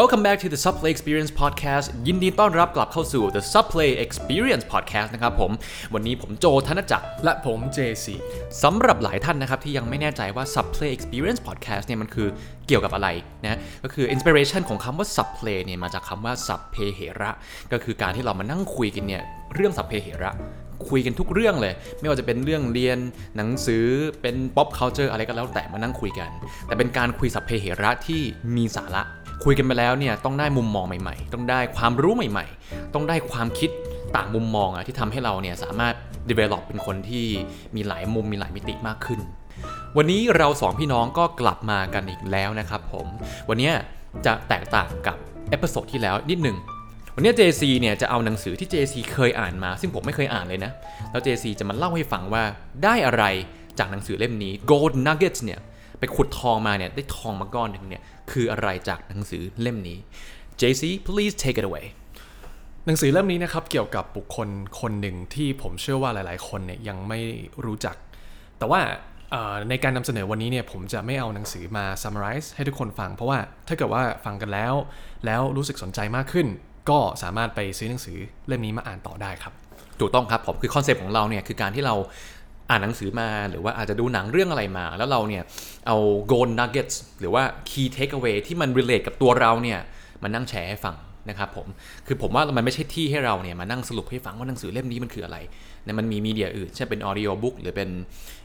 Welcome back to the Subplay Experience Podcast ยินดีต้อนรับกลับเข้าสู่ the Subplay Experience Podcast นะครับผม วันนี้ผมโจธนจักร และผม JC สำหรับหลายท่านนะครับ ที่ยังไม่แน่ใจว่า Subplay Experience Podcast เนี่ยมันคือเกี่ยวกับอะไรนะ ก็คือ inspiration ของคำว่า Subplay เนี่ยมาจากคำว่า สัพเพเหระ ก็คือการที่เรามานั่งคุยกันเนี่ยเรื่องสัพเพเหระคุยกันทุกเรื่องเลย ไม่ว่าจะเป็นเรื่องเรียนหนังสือเป็น pop culture อะไรก็แล้วแต่มานั่งคุยกัน แต่เป็นการคุยสัพเพเหระที่มีสาระ คุยกันไปแล้วเนี่ยต้องได้มุมมองใหม่ ๆ ต้องได้ความรู้ใหม่ ๆ ต้องได้ความคิดต่างมุมมองอะที่ทำให้เราเนี่ยสามารถ develop เป็นคนที่มีหลายมุมมีหลายมิติมากขึ้น วันนี้เราสองพี่น้องก็กลับมากันอีกแล้วนะครับผมวันนี้จะแตกต่างกับ episode ที่แล้วนิดหนึ่งวันนี้ JC เนี่ยจะเอาหนังสือที่ JC เคยอ่านมา ซึ่งผมไม่เคยอ่านเลยนะ แล้ว JC จะมาเล่าให้ฟังว่าได้อะไรจากหนังสือเล่มนี้ Gold Nuggets เนี่ยไปขุดทองมาเนี่ยได้ทองมาก้อนหนึ่งเนี่ย คืออะไรจากหนังสือเล่มนี้ JC please take it away หนังสือเล่มนี้นะครับเกี่ยวกับบุคคลคนหนึ่งที่ผมเชื่อว่าหลาย ๆ คนเนี่ยยังไม่รู้จัก แต่ว่าในการนำเสนอวันนี้เนี่ยผมจะไม่เอาหนังสือมา summarize ให้ทุกคนฟัง เพราะว่าถ้าเกิดว่าฟังกันแล้ว แล้วรู้สึกสนใจมากขึ้น ก็สามารถไปซื้อหนังสือเล่มนี้มาอ่านต่อได้ครับ ถูกต้องครับผมคือ concept ของเราเนี่ยคือการที่เรา อ่านหนังสือมาหรือว่าอาจจะดูหนังเรื่องอะไรมา แล้วเราเนี่ยเอา gold nuggets หรือว่า key takeaway ที่มัน relate กับตัวเราเนี่ยมานั่งแชร์ให้ฟังนะครับผม คือผมว่ามันไม่ใช่ที่ให้เราเนี่ยมานั่งสรุปให้ฟังว่าหนังสือเล่มนี้มันคืออะไรนะมันมี media อื่นเช่นเป็น audio book หรือเป็น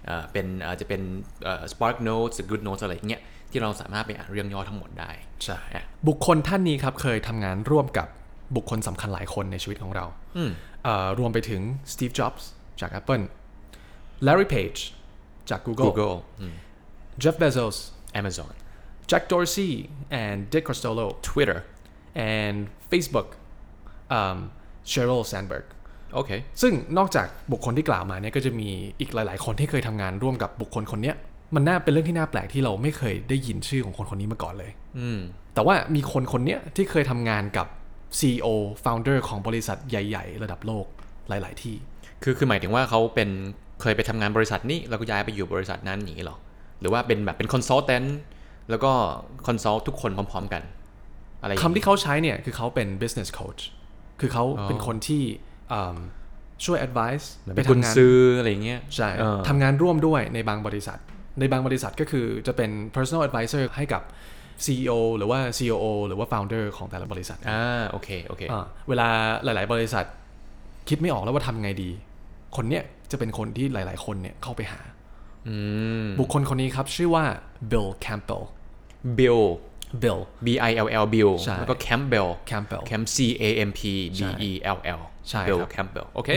เอ่อเป็นอาจจะเป็นเอ่อ spark notes หรือ good notes อะไรอย่างเงี้ยที่เราสามารถไปอ่านเรื่องย่อทั้งหมดได้ ใช่อะบุคคลท่านนี้ครับเคยทำงานร่วมกับบุคคลสำคัญหลายคนในชีวิตของเราเอ่อรวมไปถึง Steve Jobs จาก Apple Larry Page จาก Google, Google อืม Jeff Bezos Amazon Jack Dorsey and Dick Costolo Twitter and Facebook um, Sheryl Sandberg โอเค ซึ่งนอกจากบุคคลที่กล่าวมาเนี่ยก็จะมีอีกหลาย ๆ คนที่เคยทำงานร่วมกับบุคคลคนเนี้ย มันน่าเป็นเรื่องที่น่าแปลกที่เราไม่เคยได้ยินชื่อของคนคนนี้มาก่อนเลย อืม แต่ว่ามีคนคนเนี้ยที่เคยทำงานกับ CEO founder ของบริษัทใหญ่ ๆ ระดับโลกหลาย ๆ ที่ คือคือหมายถึงว่าเขาเป็น เคยไปทำงานบริษัทนี้แล้วก็ย้ายไปอยู่บริษัทนั้นอย่างนี้หรอ หรือว่าเป็นแบบเป็นคอนซัลแทนแล้วก็คอนซัลทุกคนพร้อม ๆ กันอะไรอย่างคำนี้ที่เขาใช้เนี่ยคือเขาเป็น business coach คือเขาเป็นคนที่อืมช่วย advice เหมือนเป็นกุญซื้ออะไรอย่างเงี้ยใช่เออทำงานร่วมด้วยในบางบริษัท ในบางบริษัทก็คือจะเป็น personal advisor ให้กับ CEO หรือว่า COO หรือว่า founder ของแต่ละบริษัทอ่าโอเคโอเคอ่าเวลาหลาย ๆ บริษัทคิดไม่ออกแล้วว่าทำไงดี คนเนี้ย จะเป็นคนที่หลาย ๆ คนเนี่ยเข้าไปหาอืมบุคคลคนนี้ครับ ชื่อว่า Bill Campbell Bill Bill B I L L Bill ใช่แล้วก็ Campbell Campbell Camp C A M P B E L L ใช่ Bill ครับ Campbell โอเค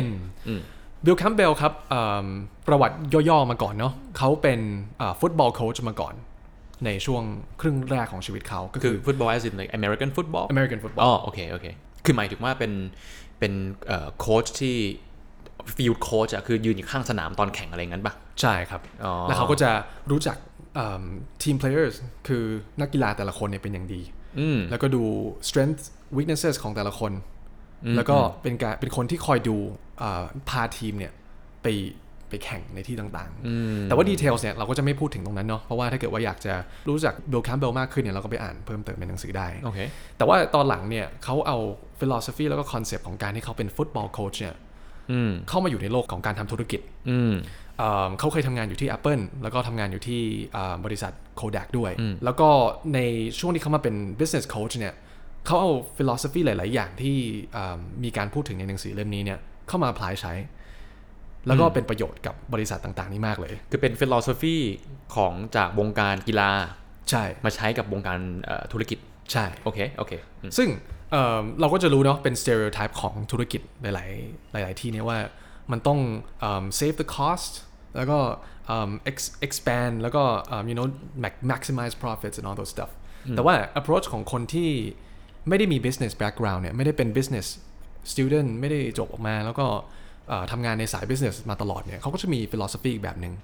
อืม Bill Campbell ครับเอิ่มประวัติย่อๆมาก่อนเนาะเขาเป็น football coach มาก่อน ในช่วงครึ่งแรกของชีวิตเขาก็คืคืออฟุตบอล as in like American football American football อ๋อโอเคโอเค คือหมายถึงว่าเป็นเป็นเอ่อโค้ชที่ field coach อะคือยืนอยู่ข้างสนามตอนแข่งอะไรงั้นปะใช่ครับอ๋อแล้วเขาก็จะรู้จัก team player คือนักกีฬาแต่ละคนเนี่ยเป็นอย่างดีอืมแล้วก็ดู strength weaknesses ของแต่ละคน แล้วก็เป็นการเป็นคนที่คอยดูอ่าพาทีมเนี่ยไปไปแข่งในที่ต่างๆ แต่ว่าดีเทลเนี่ยเราก็จะไม่พูดถึงตรงนั้นเนาะ เพราะว่าถ้าเกิดว่าอยากจะรู้จัก Bill Campbell มากขึ้นเนี่ยเราก็ไปอ่านเพิ่มเติมในหนังสือได้โอเคแต่ว่าตอนหลังเนี่ยเขาเอา philosophy แล้วก็ concept ของการที่เขาเป็น football coach เนี่ยอืม เข้ามาอยู่ในโลกของการทำธุรกิจอืมเอ่อเขาเคยทำงานอยู่ที่ Apple แล้วก็ทำงานอยู่ที่อ่าบริษัท Kodak ด้วย แล้วก็ในช่วงที่เขามาเป็น business coach เนี่ยเขาเอา philosophy หลาย ๆ อย่างที่อ่ามีการพูดถึงในหนังสือเล่มนี้เนี่ยเข้ามา apply ใช้ แล้วก็เป็นประโยชน์กับบริษัทต่าง ๆ นี่มากเลย คือเป็นฟิโลโซฟีของจากวงการกีฬาใช่มาใช้กับวงการเอ่อธุรกิจใช่โอเคโอเคอืมซึ่ง เอ่อเราก็จะรู้เนาะเป็น stereotype ของธุรกิจหลาย ๆ หลาย ๆ ที่เนี่ยว่ามันต้องเอิ่ม save the cost แล้วก็เอิ่ม ex- expand แล้วก็เอิ่ม you know mac- maximize profits and all those stuff แต่ว่า approach ของคนที่ไม่ได้มี business background เนี่ยไม่ได้เป็น business student ไม่ได้จบออกมา แล้วก็เอ่อทำงานในสาย business มาตลอดเนี่ยเขาก็จะมี philosophy อีกแบบหนึ่ง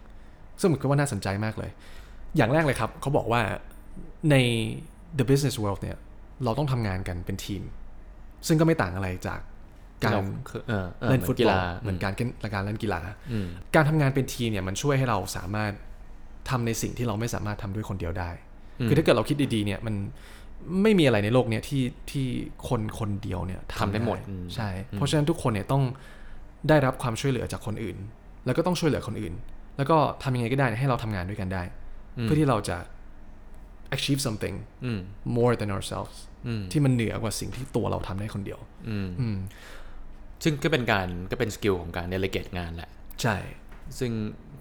ซึ่งผมคิดว่าน่าสนใจมากเลย อย่างแรกเลยครับเขาบอกว่าใน the business world เนี่ย เราต้องทำงานกันเป็นทีม ซึ่งก็ไม่ต่างอะไรจากการเราคือเออออเล่นหมือฟุตกีบอลฬาเหมือนการเล่นการเล่นกีฬาการทำงานเป็นทีมเนี่ยมันช่วยให้เราสามารถทำในสิ่งที่เราไม่สามารถทำด้วยคนเดียวได้ คือถ้าเกิดเราคิดดีๆเนี่ยมันไม่มีอะไรในโลกเนี้ยที่ที่คนคนเดียวเนี่ยทำได้หมดอืมใช่ เพราะฉะนั้นทุกคนเนี่ยต้องได้รับความช่วยเหลือจากคนอื่น แล้วก็ต้องช่วยเหลือคนอื่น แล้วก็ทำยังไงก็ได้ให้เราทำงานด้วยกันได้ เพื่อที่เราจะ achieve something อืม more than ourselves อืมที่มันเหนือกว่าสิ่งที่ตัวเราทำได้คนเดียวอืมอืมซึ่งก็เป็นการก็เป็นสกิลของการเดล g เกตงานแหละ ใช่ ซึ่ง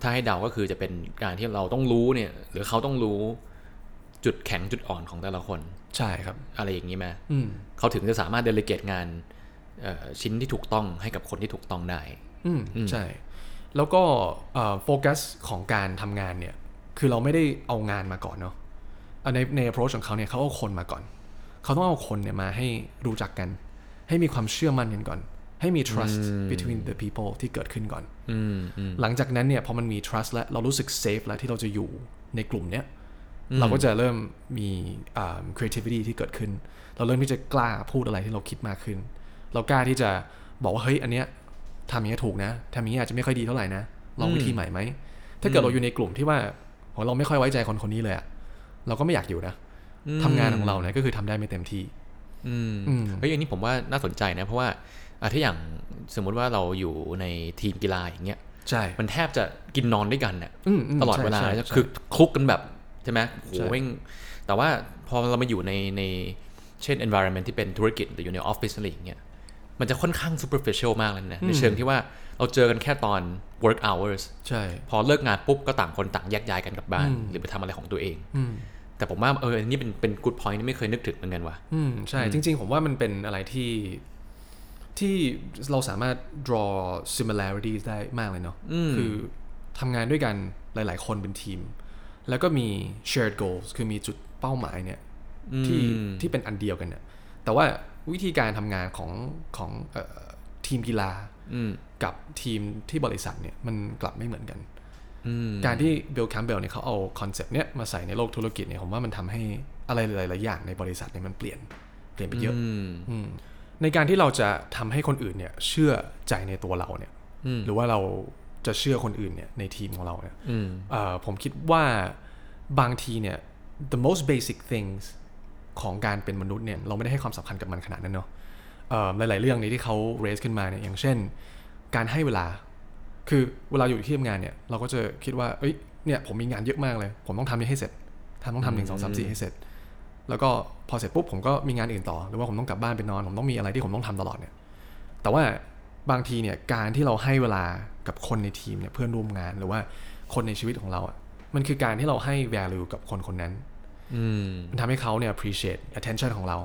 ถ้าให้เดาก็คือจะเป็นการที่เราต้องรู้เนี่ย หรือเขาต้องรู้จุดแข็งจุดอ่อนของแต่ละคน ใช่ครับ อะไรอย่างนี้ไหมอืมเขาถึงจะสามารถเดล g เกตงานเอ่อชิ้นที่ถูกต้องให้กับคนที่ถูกต้องได้อืมใช่ แล้วก็โฟกัสของการทำงานเนี่ย คือเราไม่ได้เอางานมาก่อนเนาะอะ ในใน approach ของเขาเนี่ยเขาเอาคนมาก่อน เขาต้องเอาคนเนี่ยมาให้รู้จักกัน ให้มีความเชื่อมั่นกันก่อน ให้มี trust between the people ที่เกิดขึ้นก่อนอืมอืมหลังจากนั้นเนี่ยพอมันมี trust แล้วเรารู้สึก safe แล้วที่เราจะอยู่ในกลุ่มเนี้ยเราก็จะเริ่มมีอ่า creativity ที่เกิดขึ้น เราเริ่มที่จะกล้าพูดอะไรที่เราคิดมากขึ้น เรากล้าที่จะบอกว่าเฮ้ยอันเนี้ยทำอย่างนี้ยถูกนะทำอย่างนี้อาจจะไม่ค่อยดีเท่าไหร่นะลองวิธีใหม่ไหมถ้าเกิดเราอยู่ในกลุ่มที่ว่าโหเราไม่ค่อยไว้ใจคนคนนี้เลยอะ เราก็ไม่อยากอยู่นะทำงานของเราเนี่ยก็คือทำได้ไม่เต็มที่อืมอืมเฮ้ยอันนี้ผมว่าน่าสนใจนะ เพราะว่าอะถ้าอย่างสมมุติว่าเราอยู่ในทีมกีฬาอย่างเงี้ยใช่มันแทบจะกินนอนด้วยกันเนี่ยอืมมตลอดเวลาใช่ใช่คือคลุกกันแบบใช่ไหมโหใช่เว้งแต่ว่าพอเรามาอยู่ในในเช่น environment ที่เป็นธุรกิจหรืออยู่ในออฟฟิศอะไรอย่างเงี้ยมันจะค่อนข้าง superficial มากเลยนะในเชิงที่ว่าเราเจอกันแค่ตอน work hours ใช่ พอเลิกงานปุ๊บก็ต่างคนต่างแยกย้ายกันกลับบ้าน หรือไปทำอะไรของตัวเองอืม แต่ผมว่าเอออันนี้เป็นเป็น good point ที่ไม่เคยนึกถึงเหมือนกันว่ะอืมใช่ จริง ๆ ผมว่ามันเป็นอะไรที่ที่เราสามารถ draw similarities ได้มากเลยเนาะคือทำงานด้วยกันหลาย ๆ คนเป็นทีม แล้วก็มี shared goals คือมีจุดเป้าหมายเนี่ยที่ที่เป็นอันเดียวกันเนี่ย แต่ว่าวิธีการทำงานของของเออทีมกีฬาอืมกับทีมที่บริษัทเนี่ยมันกลับไม่เหมือนกันอืม การที่ Bill Campbell เนี่ยเขาเอาคอนเซปต์เนี้ยมาใส่ในโลกธุรกิจเนี่ยผมว่ามันทำให้อะไรหลายๆอย่างในบริษัทเนี่ยมันเปลี่ยนเปลี่ยนไปเยอะอืมอืมในการที่เราจะทำให้คนอื่นเนี่ย เชื่อใจในตัวเราเนี่ยอืมหรือว่าเราจะเชื่อคนอื่นเนี่ยในทีมของเราเนี่ยอืมเอ่อผมคิดว่าบางทีเนี่ย the most basic things ของการเป็นมนุษย์เนี่ยเราไม่ได้ให้ความสำคัญกับมันขนาดนั้นเนาะเอ่อหลาย ๆ เรื่องนี้ที่เขา raise ขึ้นมาเนี่ยอย่างเช่น การให้เวลา คือเวลาอยู่ที่ทำงานเนี่ยเราก็จะคิดว่าเอ้ยเนี่ยผมมีงานเยอะมากเลย ผมต้องทำนี้ให้เสร็จทำต้องทำหนึ่งสองสามสี่ให้เสร็จ แล้วก็พอเสร็จปุ๊บผมก็มีงานอื่นต่อ หรือว่าผมต้องกลับบ้านไปนอน ผมต้องมีอะไรที่ผมต้องทำตลอดเนี่ย แต่ว่าบางทีเนี่ยการที่เราให้เวลากับคนในทีมเนี่ยเพื่อนร่วมงานหรือว่าคนในชีวิตของเราอะมันคือการที่เราให้ value กับคนคนนั้นอืมมันทำให้เขาเนี่ย appreciate attention ของเรา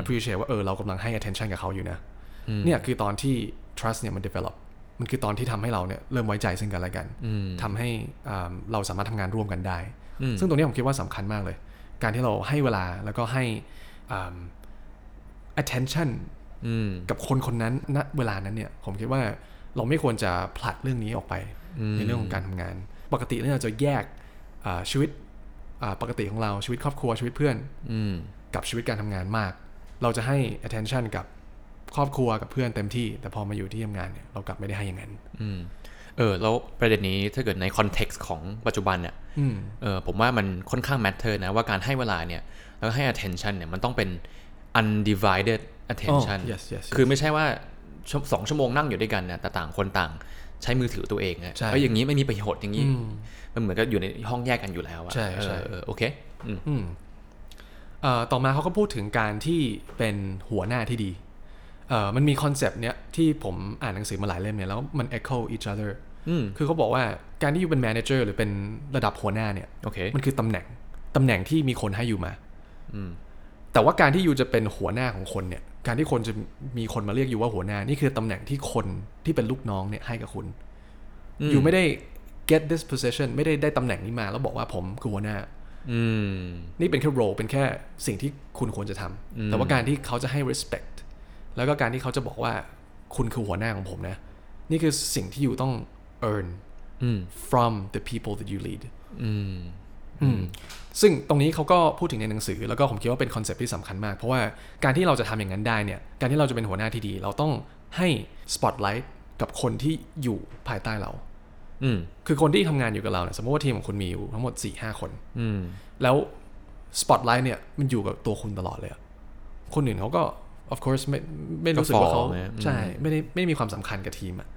appreciate ว่าเออเรากำลังให้ attention กับเขาอยู่นะ เนี่ยคือตอนที่ trust เนี่ยมัน develop มันคือตอนที่ทำให้เราเนี่ยเริ่มไว้ใจซึ่งกันและกันทำให้อ่าเราสามารถทำงานร่วมกันได้ ซึ่งตรงนี้ผมคิดว่าสำคัญมากเลย การที่เราให้เวลาแล้วก็ให้อ่า attention อืมกับคนคนนั้นณเวลานั้นเนี่ยผมคิดว่าเราไม่ควรจะผลัดเรื่องนี้ออกไปในเรื่องของการทำงาน ปกติเนี่ยเราจะแยกอ่าชีวิตอ่าปกติของเราชีวิตครอบครัวชีวิตเพื่อนอืมกับชีวิตการทำงานมาก เราจะให้ attention กับ ครอบครัวกับเพื่อนเต็มที่ แต่พอมาอยู่ที่ทำงานเนี่ยเรากลับไม่ได้ให้อย่างนั้นอืมเออแล้วประเด็นนี้ถ้าเกิดในคอนเท็กซ์ของปัจจุบันเนี่ยอืมเออผมว่ามันค่อนข้าง matter นะว่าการให้เวลาเนี่ยแล้วก็ให้ attention เนี่ยมันต้องเป็น undivided attention อ๋อ yes, yes, yes. คือไม่ใช่ว่าชั่วสองชั่วโมงนั่งอยู่ด้วยกันนะแต่ต่างคนต่างใช้มือถือตัวเองอะใช่เอ้ยอย่างนี้ไม่มีประโยชน์อย่างนี้ มันเหมือนกับอยู่ในห้องแยกกันอยู่แล้วอะใช่ใช่เออเออโอเคอืมอืมเอ่อต่อมาเขาก็พูดถึงการที่เป็นหัวหน้าที่ดีเอ่อ มันมีคอนเซปต์เนี้ยที่ผมอ่านหนังสือมาหลายเล่มเนี่ยแล้วมัน echo each other อืมคือเขาบอกว่าการที่อยู่เป็น manager หรือเป็นระดับหัวหน้าเนี่ยโอเคมันคือตำแหน่งตำแหน่งที่มีคนให้อยู่มาอืมแต่ว่าการที่อยู่จะเป็นหัวหน้าของคนเนี่ย การที่คนจะมีคนมาเรียกอยู่ว่าหัวหน้า นี่คือตำแหน่งที่คนที่เป็นลูกน้องเนี่ยให้กับคุณ อยู่ไม่ได้ get this position ไม่ได้ได้ตำแหน่งนี้มา แล้วบอกว่าผมคือหัวหน้าอืมนี่เป็นแค่ role เป็นแค่สิ่งที่คุณควรจะทำแต่ว่าการที่เขาจะให้ respect แล้วก็การที่เขาจะบอกว่าคุณคือหัวหน้าของผมนะ นี่คือสิ่งที่อยู่ต้อง earn อืม from the people that you lead อืมอืมซึ่งตรงนี้เขาก็พูดถึงในหนังสือ แล้วก็ผมคิดว่าเป็นคอนเซปต์ที่สำคัญมาก เพราะว่าการที่เราจะทำอย่างนั้นได้เนี่ย การที่เราจะเป็นหัวหน้าที่ดี เราต้องให้สปอตไลท์กับคนที่อยู่ภายใต้เราอืมคือคนที่ทำงานอยู่กับเราเนี่ยสมมติว่าทีมของคุณมีอยู่ทั้งหมด4ี่ห้าคนอืมแล้วสปอตไลท์เนี่ยมันอยู่กับตัวคุณตลอดเลยอะคนอื่นเขาก็ of course ไม่ไม่รู้สึกว่าเขาก็ fall นะอืมใช่ไม่ได้ไม่ได้มีความสำคัญกับทีมอะ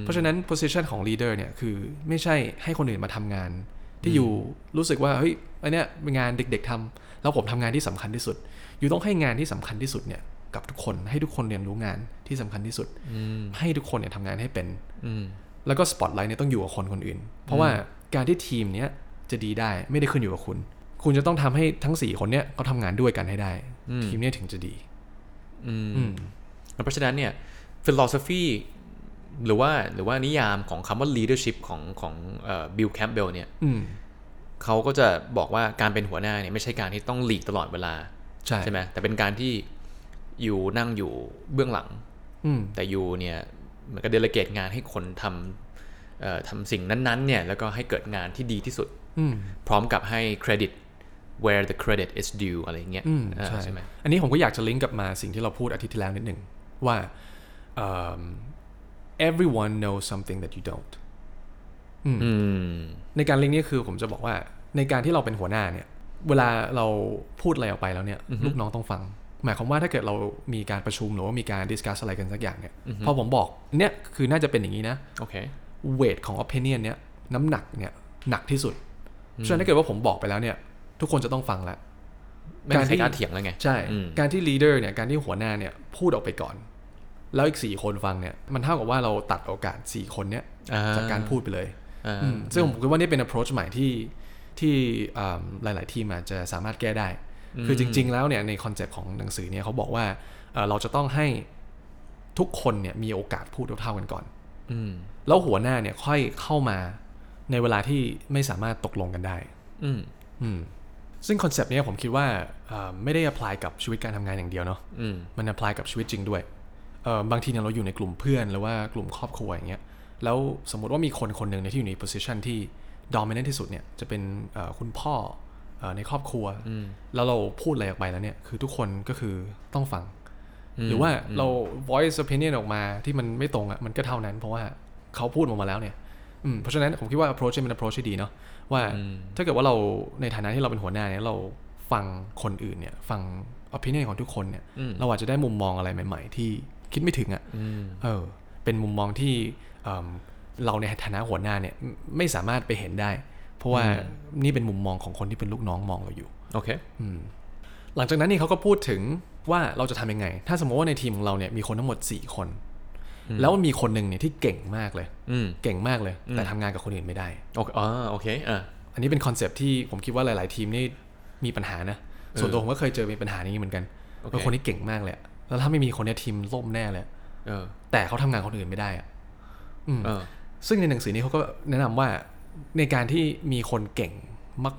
เพราะฉะนั้น position ของ leader เนี่ยคือไม่ใช่ให้คนอื่นมาทำงาน ที่ you รู้สึกว่าเฮ้ยอันเนี้ยเป็นงานเด็ก ๆทำแล้วผมทำงานที่สำคัญที่สุด you ต้องให้งานที่สำคัญที่สุดเนี่ยกับทุกคนให้ทุกคนเรียนรู้งานที่สำคัญที่สุดให้ทุกคนเนี่ยทำงานให้เป็นอืมแล้วก็สปอตไลท์เนี่ยต้องอยู่กับคนคนอื่น เพราะว่าการที่ทีมเนี้ยจะดีได้ไม่ได้ขึ้นอยู่กับคุณ คุณจะต้องทำให้ทั้ง 4 คนเนี้ยเขาทำงานด้วยกันให้ได้ ทีมเนี้ยถึงจะดีอืมอืม เพราะฉะนั้นเนี่ย philosophy หรือว่าหรือว่านิยามของคำว่า leadership ของของบิลแคมเบลเนี่ยอืมเขาก็จะบอกว่าการเป็นหัวหน้าเนี่ยไม่ใช่การที่ต้องหลีกตลอดเวลา ใช่ใช่ไหมแต่เป็นการที่อยู่นั่งอยู่เบื้องหลังอืมแต่อยู่เนี่ยเหมือนกับเดลเกตงานให้คนทำเอ่อทำสิ่งนั้นๆ เนี่ย แล้วก็ให้เกิดงานที่ดีที่สุดอืมพร้อมกับให้เครดิต where the credit is due อะไรอย่างเงี้ยอืมอ่าใช่ใช่ไหมอันนี้ผมก็อยากจะลิงก์กลับมาสิ่งที่เราพูดอาทิตย์ที่แล้วนิดหนึ่งว่าเอิ่ม everyone knows something that you don't อืมในการลิงก์นี้คือผมจะบอกว่าในการที่เราเป็นหัวหน้าเนี่ย เวลาเราพูดอะไรออกไปแล้วเนี่ย ลูกน้องต้องฟัง หมายความว่าถ้าเกิดเรามีการประชุมหรือว่ามีการดิสคัสอะไรกันสักอย่างเนี่ย พอผมบอกเนี่ยคือน่าจะเป็นอย่างนี้นะโอเคเวทของ opinion เนี่ยน้ำหนักเนี่ยหนักที่สุดฉะนั้นถ้าเกิดว่าผมบอกไปแล้วเนี่ย ทุกคนจะต้องฟังแล้วไม่มีใครการที่กล้าเถียงแล้วไงใช่อืมการที่ leader เนี่ยการที่หัวหน้าเนี่ยพูดออกไปก่อน แล้วอีกสี่คนฟังเนี่ยมันเท่ากับว่าเราตัดโอกาสสี่คนเนี่ยอ่จากการพูดไปเลยอ่าอืมซึ่งผมคิดว่านี่เป็น approach ใหม่ที่ที่อ่าหลาย ๆ ทีมอาจจะสามารถแก้ได้ คือจริง ๆ แล้วเนี่ยในคอนเซปต์ของหนังสือเนี่ยเขาบอกว่าเอ่อเราจะต้องให้ทุกคนเนี่ยมีโอกาสพูดเท่าๆกันก่อนอืมแล้วหัวหน้าเนี่ยค่อยเข้ามาในเวลาที่ไม่สามารถตกลงกันได้ อืมอืม ซึ่งคอนเซปต์เนี้ยผมคิดว่าอ่าไม่ได้ apply กับชีวิตการทำงานอย่างเดียวเนาะอืมมัน apply กับชีวิตจริงด้วยเอ่อบางทีเนี่ยเราอยู่ในกลุ่มเพื่อนหรือว่ากลุ่มครอบครัวอย่างเงี้ยแล้วสมมติว่ามีคนคนหนึ่งเนี่ยที่อยู่ใน position ที่ dominant ที่สุดเนี่ยจะเป็นเอ่อคุณพ่อเอ่อในครอบครัวแล้วเราพูดอะไรออกไปแล้วเนี่ยคือทุกคนก็คือต้องฟัง หรือว่าเรา voice opinion ออกมาที่มันไม่ตรงอะ่ะมันก็เท่านั้น เพราะว่าเขาพูดออกมาแล้วเนี่ยอืมเพราะฉะนั้นผมคิดว่า approach เป็น approach ที่ดีเนาะ ว่าถ้าเกิดว่าเราในฐานะที่เราเป็นหัวหน้าเนี่ยเราฟังคนอื่นเนี่ย ฟัง opinion ของทุกคนเนี่ยเราอาจจะได้มุมมองอะไรใหม่ ๆ ที่คิดไม่ถึงอะ่ะเออ เป็นมุมมองที่เอิ่มเราในฐานะหัวหน้าเนี่ยไม่ไม่สามารถไปเห็นได้ เพราะว่านี่เป็นมุมมองของคนที่เป็นลูกน้องมองเราอยู่โอเคหลังจากนั้นนี่เขาก็พูดถึงว่าเราจะทำยังไง ถ้าสมมติว่าในทีมของเราเนี่ยมีคนทั้งหมด 4 คน แล้วมันมีคนหนึ่งเนี่ยที่เก่งมากเลยอืมเก่งมากเลย แต่ทำงานกับคนอื่นไม่ได้โอเคอ๋อโอเคอ่าอันนี้เป็นคอนเซปต์ที่ผมคิดว่าหลาย ๆ ทีมนี่มีปัญหานะส่วนตัวผมก็เคยเจอมีปัญหานี้เหมือนกันโอเคว่าคนที่เก่งมากเลยอะแล้วถ้าไม่มีคนเนี้ทีมล่มแน่เลยเออแต่เขาทำงานคนอื่นไม่ได้อะเออซึ่งในหนังสือนี้เขาก็แนะนำว่าในการที่มีคนเก่ง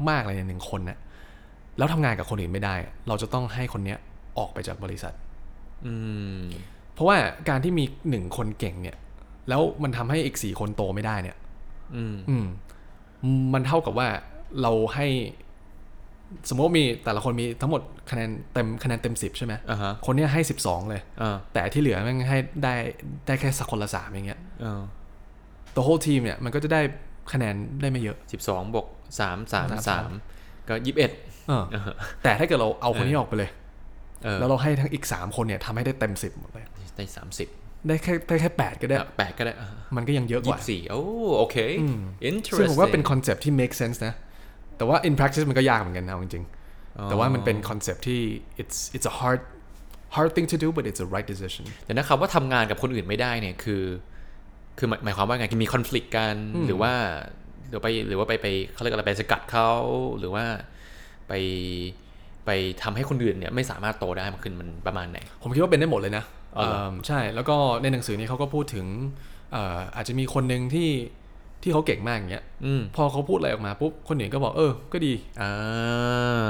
มาก ๆ เลยในหนึ่งคนน่ะแล้วทำงานกับคนอื่นไม่ได้ เราจะต้องให้คนเนี้ยออกไปจากบริษัท อืม เพราะว่าการที่มีหนึ่งคนเก่งเนี่ย แล้วมันทำให้อีกสี่คนโตไม่ได้เนี่ย อืมอืมมันเท่ากับว่าเราให้ สมมติว่ามีแต่ละคนมีทั้งหมดคะแนนเต็มคะแนนเต็มสิบใช่ไหมอ่าฮะคนเนี้ยให้สิบสองเลยอ่าแต่ที่เหลือแม่งให้ได้ได้แค่สักคนละสามอย่างเงี้ยเออตัว whole team เนี่ยมันก็จะได้คะแนนได้ไม่เยอะสิบสองบวกสามสามสามสามก็ยี่สิบเอ็ดเออแต่ถ้าเกิดเราเอาคนนี้ออกไปเลยเออแล้วเราให้ทั้งอีกสามคนเนี่ยทำให้ได้เต็มสิบหมดเลย ได้สามสิบได้แค่ได้แค่แปดก็ได้แปดก็ได้อะมันก็ยังเยอะกยี่ว่าสิบสี่โอ้โอเค interesting ซึ่งผมว่าเป็นคอนเซปที่ make sense นะ แต่ว่า in practice มันก็ยากเหมือนกันเอาจริงๆ แต่ว่ามันเป็นคอนเซปที่ it's it's a hard hard thing to do but it's a right decision แต่นะครับว่าทำงานกับคนอื่นไม่ได้เนี่ยคือ คือหมายหมายความว่าไงมีคอน FLICT กันหรือว่าหรือไปหรือว่าไปไปเขาเรียกอะไรไปสกัดเขาหรือว่าไปไปทำให้คนอื่นเนี่ยไม่สามารถโตได้มันคือมันประมาณไหน ผมคิดว่าเป็นได้หมดเลยนะ อ๋อเหรอเอิ่มใช่แล้วก็ในหนังสือนี้เขาก็พูดถึงเอ่ออาจจะมีคนหนึ่งที่ที่เขาเก่งมากอย่างเงี้ยอืมพอเขาพูดอะไรออกมาปุ๊บคนอื่นก็บอกเออ ก็ดีอ่า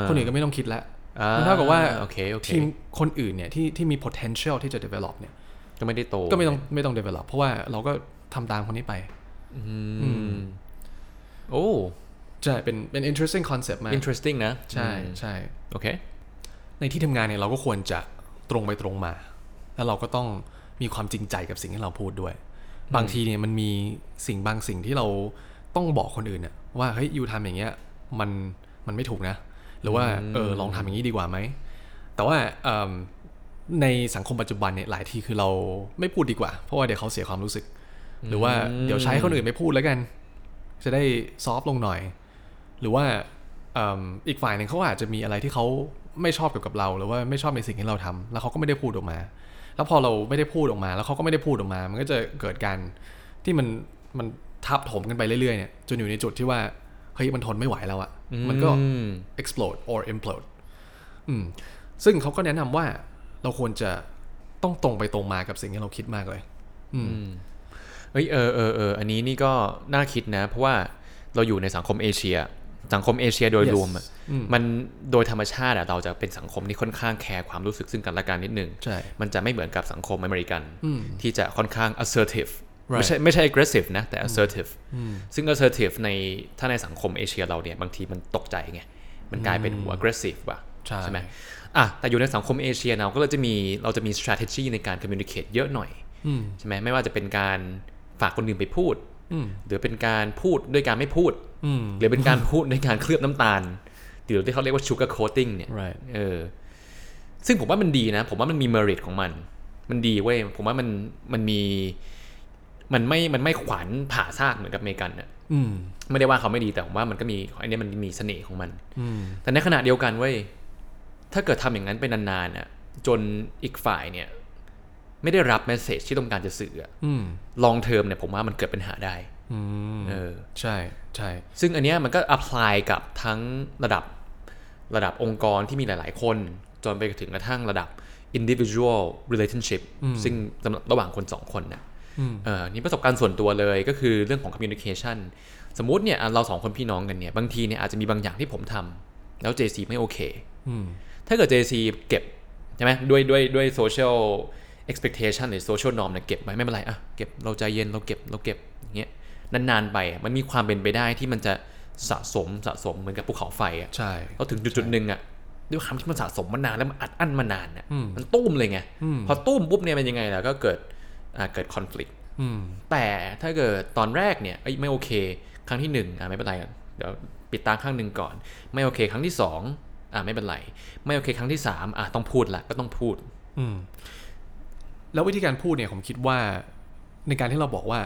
คนอื่นก็ไม่ต้องคิดแล้วอ่มันเท่ากับว่าโอเคโอเคทีมคนอื่นเนี่ยที่ที่มี potential ที่จะ develop เนี่ย ก็ไม่ได้โต ก็ไม่ต้องไม่ต้อง develop เพราะว่าเราก็ทำตามคนนี้ไปอืมโอ้ใช่เป็นเป็น interesting concept มาก interesting นะ ใช่อืมใช่โอเค ในที่ทำงานเนี่ยเราก็ควรจะตรงไปตรงมา แล้วเราก็ต้องมีความจริงใจกับสิ่งที่เราพูดด้วย บางทีเนี่ยมันมีสิ่งบางสิ่งที่เราต้องบอกคนอื่นเนี่ยว่าเฮ้ยยูทำอย่างเงี้ยมันมันไม่ถูกนะ หรือว่าเออลองทำอย่างนี้ดีกว่าไหมแต่ว่าเอิ่มในสังคมปัจจุบันเนี่ยหลายทีคือเราไม่พูดดีกว่า เพราะว่าเดี๋ยวเขาเสียความรู้สึก หรือว่าเดี๋ยวใช้คนอื่นไม่พูดแล้วกัน จะได้ซอฟต์ลงหน่อย หรือว่าเอิ่มอีกฝ่ายหนึ่งเขาอาจจะมีอะไรที่เขาไม่ชอบเกี่ยวกับเรา หรือว่าไม่ชอบในสิ่งที่เราทำแล้วเขาก็ไม่ได้พูดออกมา แล้วพอเราไม่ได้พูดออกมา แล้วเขาก็ไม่ได้พูดออกมา มันก็จะเกิดการที่มันมันทับถมกันไปเรื่อยๆเนี่ยจนอยู่ในจุดที่ว่าเฮ้ยมันทนไม่ไหวแล้วอะมันก็อืม explode or implode อืมซึ่งเขาก็แนะนำว่าเราควรจะต้องตรงไปตรงมากับสิ่งที่เราคิดมากเลย อืมเฮ้ยเออเออเอออันนี้นี่ก็น่าคิดนะ เพราะว่าเราอยู่ในสังคมเอเชีย สังคมเอเชียโดย Yes รวมอะมันโดยธรรมชาติอะเราจะเป็นสังคมที่ค่อนข้างแคร์ความรู้สึกซึ่งกันและกันนิดนึงใช่มันจะไม่เหมือนกับสังคมอเมริกันอืมที่จะค่อนข้าง assertive Right ไม่ใช่ไม่ใช่ aggressive นะ แต่ assertive ซึ่ง assertive ในถ้าในสังคมเอเชียเราเนี่ย บางทีมันตกใจไง มันกลายเป็นหัว aggressive ว่ะใช่ไหมอะแต่อยู่ในสังคมเอเชียเราก็เลยจะมีเราจะมี strategy ในการ communicate เยอะหน่อยอืมใช่ไหมไม่ว่าจะเป็นการฝากคนอื่นไปพูดอืม หรือเป็นการพูดด้วยการไม่พูดอืมหรือเป็นการพูดด้วยการเคลือบน้ำตาลหรือที่เขาเรียกว่า sugar coating เนี่ย right เออซึ่งผมว่ามันดีนะ ผมว่ามันมี merit ของมัน มันดีเว้ยผมว่ามันมันมี มันไม่มันไม่ขวานผ่าซากเหมือนกับอเมริกันน่ะอืมไม่ได้ว่าเขาไม่ดีแต่ผมว่ามันก็มีอันนี้มันมีเสน่ห์ของมันอืมแต่ในขณะเดียวกันเว้ยถ้าเกิดทำอย่างนั้นไปนานๆน่ะ จนอีกฝ่ายเนี่ย ไม่ได้รับแมสเซจที่ต้องการจะสื่ออะอืมลองเทอมเนี่ยผมว่ามันเกิดปัญหาได้อืมเออใช่ใช่ซึ่งอันเนี้ยมันก็ apply กับทั้งระดับระดับองค์กรที่มีหลาย ๆ คน จนไปถึงกระทั่งระดับ individual relationship ซึ่งสำหรับระหว่างคนสองคนเนี่ยอืมเออนี่ประสบการณ์ส่วนตัวเลยก็คือเรื่องของ communication สมมุติเนี่ยอะเราสองคนพี่น้องกันเนี่ยบางทีเนี่ยอาจจะมีบางอย่างที่ผมทำแล้ว JC ไม่โอเคอืมถ้าเกิด JC เก็บใช่ไหมด้วยด้วยด้วย social expectation หรือ social norm เนี่ยเก็บไว้ไม่เป็นไรอะเก็บเราใจเย็นเราเก็บเราเก็บอย่างเงี้ยนานๆไปอะมันมีความเป็นไปได้ที่มันจะสะสมสะสมเหมือนกับภูเขาไฟอะใช่เราถึงจุดจุดๆหนึ่งอะด้วยความที่มันสะสมมานานแล้วมันอัดอั้นมานานอะอืมมันตุ้มเลยไงอืมพอตุ้มปุ๊บเนี่ยมันยังไงล่ะก็เกิดอ่าเกิด conflict อืมแต่ถ้าเกิดตอนแรกเนี่ยเอ้ยไม่โอเค ครั้งที่หนึ่งอะไม่เป็นไรเดี๋ยวปิดตาข้างหนึ่งก่อน ไม่โอเค ครั้งที่สองอะไม่เป็นไร ไม่โอเค ครั้งที่สามอะต้องพูดละก็ต้องพูดอืม แล้ววิธีการพูดเนี่ยผมคิดว่า ในการที่เราบอกว่า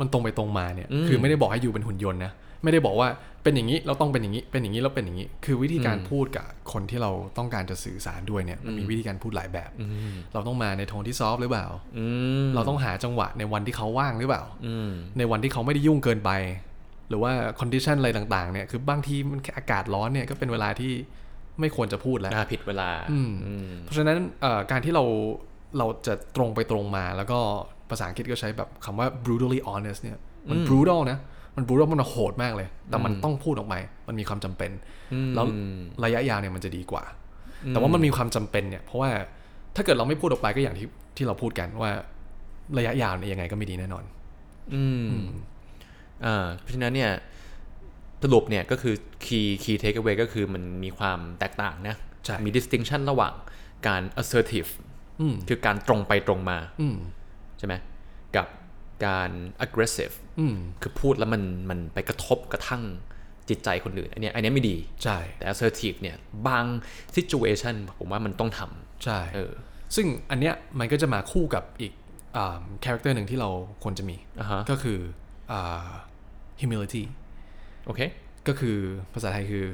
มันตรงไปตรงมาเนี่ยอืมคือไม่ได้บอกให้อยู่เป็นหุ่นยนต์นะไม่ได้บอกว่าเป็นอย่างนี้เราต้องเป็นอย่างนี้ เป็นอย่างนี้แล้วเป็นอย่างนี้ คือวิธีการอืมพูดกับคนที่เราต้องการจะสื่อสารด้วยเนี่ยมันมีวิธีการพูดหลายแบบอืมเราต้องมาในโทนที่ซอฟต์หรือเปล่าอืมเราต้องหาจังหวะในวันที่เขาว่างหรือเปล่าอืมในวันที่เขาไม่ได้ยุ่งเกินไป หรือว่า condition อะไรต่างๆเนี่ยคือบางทีมันอากาศร้อนเนี่ยก็เป็นเวลาที่ไม่ควรจะพูดแล้วอะผิดเวลาอืมอืมเพราะฉะนั้นเอ่อการที่เรา เราจะตรงไปตรงมา แล้วก็ภาษาอังกฤษก็ใช้แบบคำว่า brutally honest เนี่ย มัน brutal นะ มัน brutal มันโหดมากเลย แต่มันต้องพูดออกมา มันมีความจำเป็น แล้วระยะยาวเนี่ยมันจะดีกว่า แต่ว่ามันมีความจำเป็นเนี่ย เพราะว่าถ้าเกิดเราไม่พูดออกไปก็อย่างที่ที่เราพูดกันว่าระยะยาวเนี่ยยังไงก็ไม่ดีแน่นอน อืมอ่าเพราะฉะนั้นเนี่ยสรุปเนี่ยก็คือ key key takeaway ก็คือมันมีความแตกต่างนะใช่มี distinction ระหว่างการ assertive อืม คือการตรงไปตรงมาอืมใช่ไหมกับการ aggressive อืมคือพูดแล้วมันมันไปกระทบกระทั่งจิตใจคนอื่น อันเนี้ยอันเนี้ยไม่ดีใช่แต่ assertive เนี่ยบาง situation ผมว่ามันต้องทใช่ำเออซึ่งอันเนี้ยมันก็จะมาคู่กับอีกคาแรคเตอร์หนึ่งที่เราควรจะมีอ่าฮะก็คืออ่า humility โอเค ก็คือภาษาไทยคือ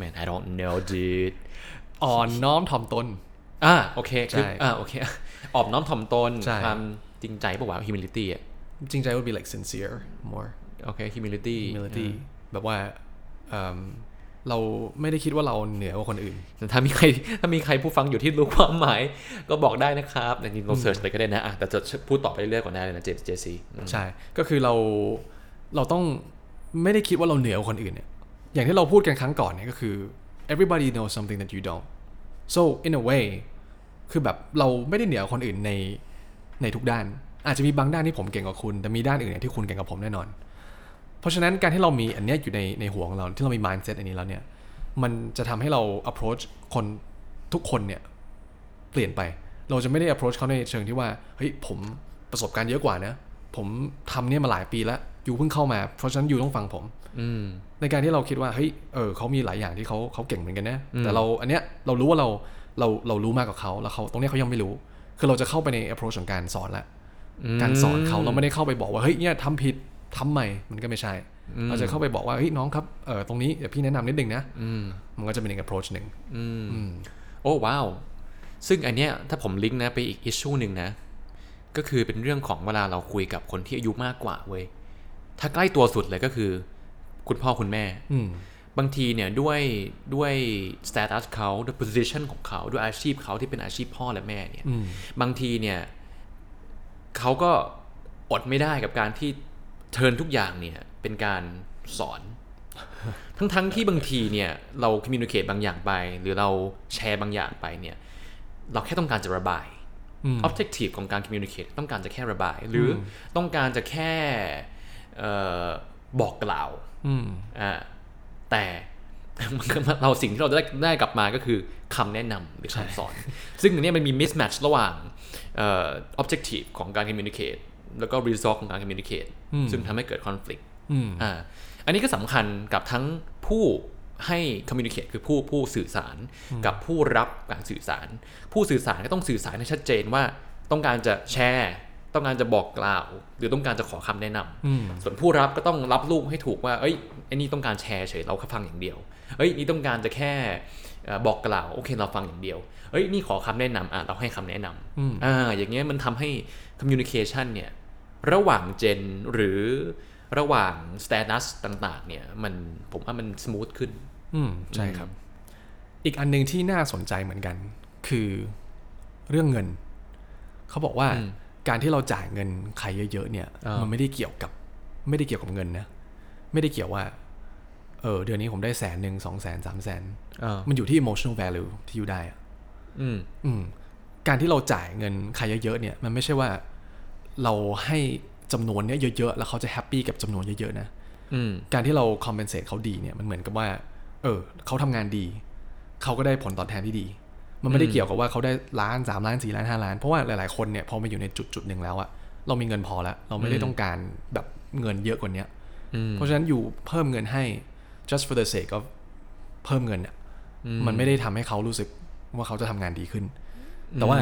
man I don't know dude อ่อนน้อมถ่อมตน อ่าโอเคคือใช่อ่าโอเคออบน้อมถ่อมตนใช่ความจริงใจปะวะ humility อะจริงใจ would be like sincere more โอเค humility humility แบบว่าเอิ่มเราไม่ได้คิดว่าเราเหนือกว่าคนอื่นแต่ถ้ามีใครถ้ามีใครผู้ฟังอยู่ที่รู้ความหมาย ก็บอกได้นะครับแต่จริงๆเราเสิร์ชไปก็ได้นะอะแต่จะพูดต่อไปเรื่อยๆก่อนได้เลยนะเจเจซีใช่ ก็คือเราเราต้องไม่ได้คิดว่าเราเหนือกว่าคนอื่นเนี่ยอย่างที่เราพูดกันครั้งก่อนเนี่ยก็คือ everybody knows something that you don't so in a way คือแบบเราไม่ได้เหนือกว่าคนอื่นในในทุกด้าน อาจจะมีบางด้านที่ผมเก่งกว่าคุณ แต่มีด้านอื่นเนี่ยที่คุณเก่งกว่าผมแน่นอน เพราะฉะนั้นการที่เรามีอันนี้อยู่ในในหัวของเราที่เรามี mindset อันนี้แล้วเนี่ย มันจะทำให้เรา approach คนทุกคนเนี่ยเปลี่ยนไป เราจะไม่ได้ approach เขาในเชิงที่ว่า เฮ้ยผมประสบการณ์เยอะกว่านะ ผมทำเนี่ยมาหลายปีแล้ว อยู่เพิ่งเข้ามา เพราะฉะนั้นอยู่ต้องฟังผม ในการที่เราคิดว่าเฮ้ยเออเขามีหลายอย่างที่เขาเขาเก่งเหมือนกันนะอืมแต่เราอันเนี้ยเรารู้ว่าเราเราเรารู้มากกว่าเขาแล้วเขาตรงเนี้ยเขายังไม่รู้ คือเราจะเข้าไปใน approach ของการสอนละการสอนเขาเราไม่ได้เข้าไปบอกว่าเฮ้ยเนี่ยทำผิดทำใหม่มันก็ไม่ใช่เราจะเข้าไปบอกว่าเฮ้ยน้องครับเออตรงนี้เดี๋ยวพี่แนะนำนิดนึงนะอืมมันก็จะเป็นอีก approach หนึ่งอืมอืมโอ้ว้าวซึ่งอันเนี้ยถ้าผมลิงก์นะไปอีกอิชชูหนึ่งนะ ก็คือเป็นเรื่องของเวลาเราคุยกับคนที่อายุมากกว่าเว้ยถ้าใกล้ตัวสุดเลยก็คือ คุณพ่อคุณแม่อืมบางทีเนี่ยด้วยด้วย status เขาด้วย position ของเขาด้วยอาชีพเขาที่เป็นอาชีพพ่อและแม่เนี่ยอืมบางทีเนี่ยเขาก็อดไม่ได้กับการที่เทิร์นทุกอย่างเนี่ยเป็นการสอน ทั้งๆที่บางทีเนี่ยเราค o m m u n i c a t e บางอย่างไป หรือเราแชร์บางอย่างไปเนี่ยเราแค่ต้องการจะระบายอืม objective ของการ communicate ต้องการจะแค่ระบาย หรืออต้องการจะแค่เอ่อ บอกกล่าวอืมอ่าแต่เราสิ่งที่เราได้ได้กลับมาก็คือคำแนะนำหรือคำสอน ซึ่งอันเนี้ยมันมี mismatch ระหว่างเอ่อ objective ของการ communicate แล้วก็ result ของการ communicate ซึ่งทำให้เกิด conflict อืมอ่าอันนี้ก็สำคัญกับทั้งผู้ให้ communicate คือผู้ผู้สื่อสารกับผู้รับการสื่อสาร ผู้สื่อสารก็ต้องสื่อสารให้ชัดเจนว่าต้องการจะแชร์ ต้องการจะบอกกล่าว หรือต้องการจะขอคำแนะนำอืมส่วนผู้รับก็ต้องรับลูกให้ถูกว่า เอ้ยไอ้นี่ต้องการแชร์เฉยเราแค่ฟังอย่างเดียว เอ้ยนี่ต้องการจะแค่เอ่อบอกกล่าว โอเคเราฟังอย่างเดียว เอ้ยนี่ขอคำแนะนำอะเราให้คำแนะนอืมำอ่าอย่างเงี้ยมันทำให้ communication เนี่ยระหว่างเจนหรือระหว่าง status ต่างๆ เนี่ยมันผมว่ามัน smooth ขึ้น อืมใช่ครับ อีกอันหนึ่งที่น่าสนใจเหมือนกัน คือเรื่องเงิน เขาบอกว่าอืม การที่เราจ่ายเงินใครเยอะๆเนี่ยอ่ามัมันไม่ได้เกี่ยวกับ ไม่ได้เกี่ยวกับเงินนะ ไม่ได้เกี่ยวว่า เออเดือนนี้ผมได้แสนหนึ่งสองแสนสามแสนอ่ามันอยู่ที่ emotional value ที่อยู่ได้อะอืมอืมการที่เราจ่ายเงินใครเยอะๆเนี่ย มันไม่ใช่ว่าเราให้จำนวนเนี้ยเยอะๆ แล้วเขาจะแฮปปี้กับจำนวนเยอะๆนะอืมการที่เรา compensate เขาดีเนี่ยมันเหมือนกับว่า เออเขาทำงานดี เขาก็ได้ผลตอบแทนที่ดี มันไม่ได้เกี่ยวกับว่าเขาได้ล้านสามล้านสี่ล้านห้าล้าน เพราะว่าหลาย ๆ คนเนี่ยพอมาอยู่ในจุดจุดๆหนึ่งแล้วอะเรามีเงินพอแล้ว เราไม่ได้ต้องการแบบเงินเยอะกว่าเนี้ยอืมเพราะฉะนั้นอยู่เพิ่มเงินให้ just for the sake of เพิ่มเงินเนี่ยอืมมันไม่ได้ทำให้เขารู้สึกว่าเขาจะทำงานดีขึ้น แต่ว่า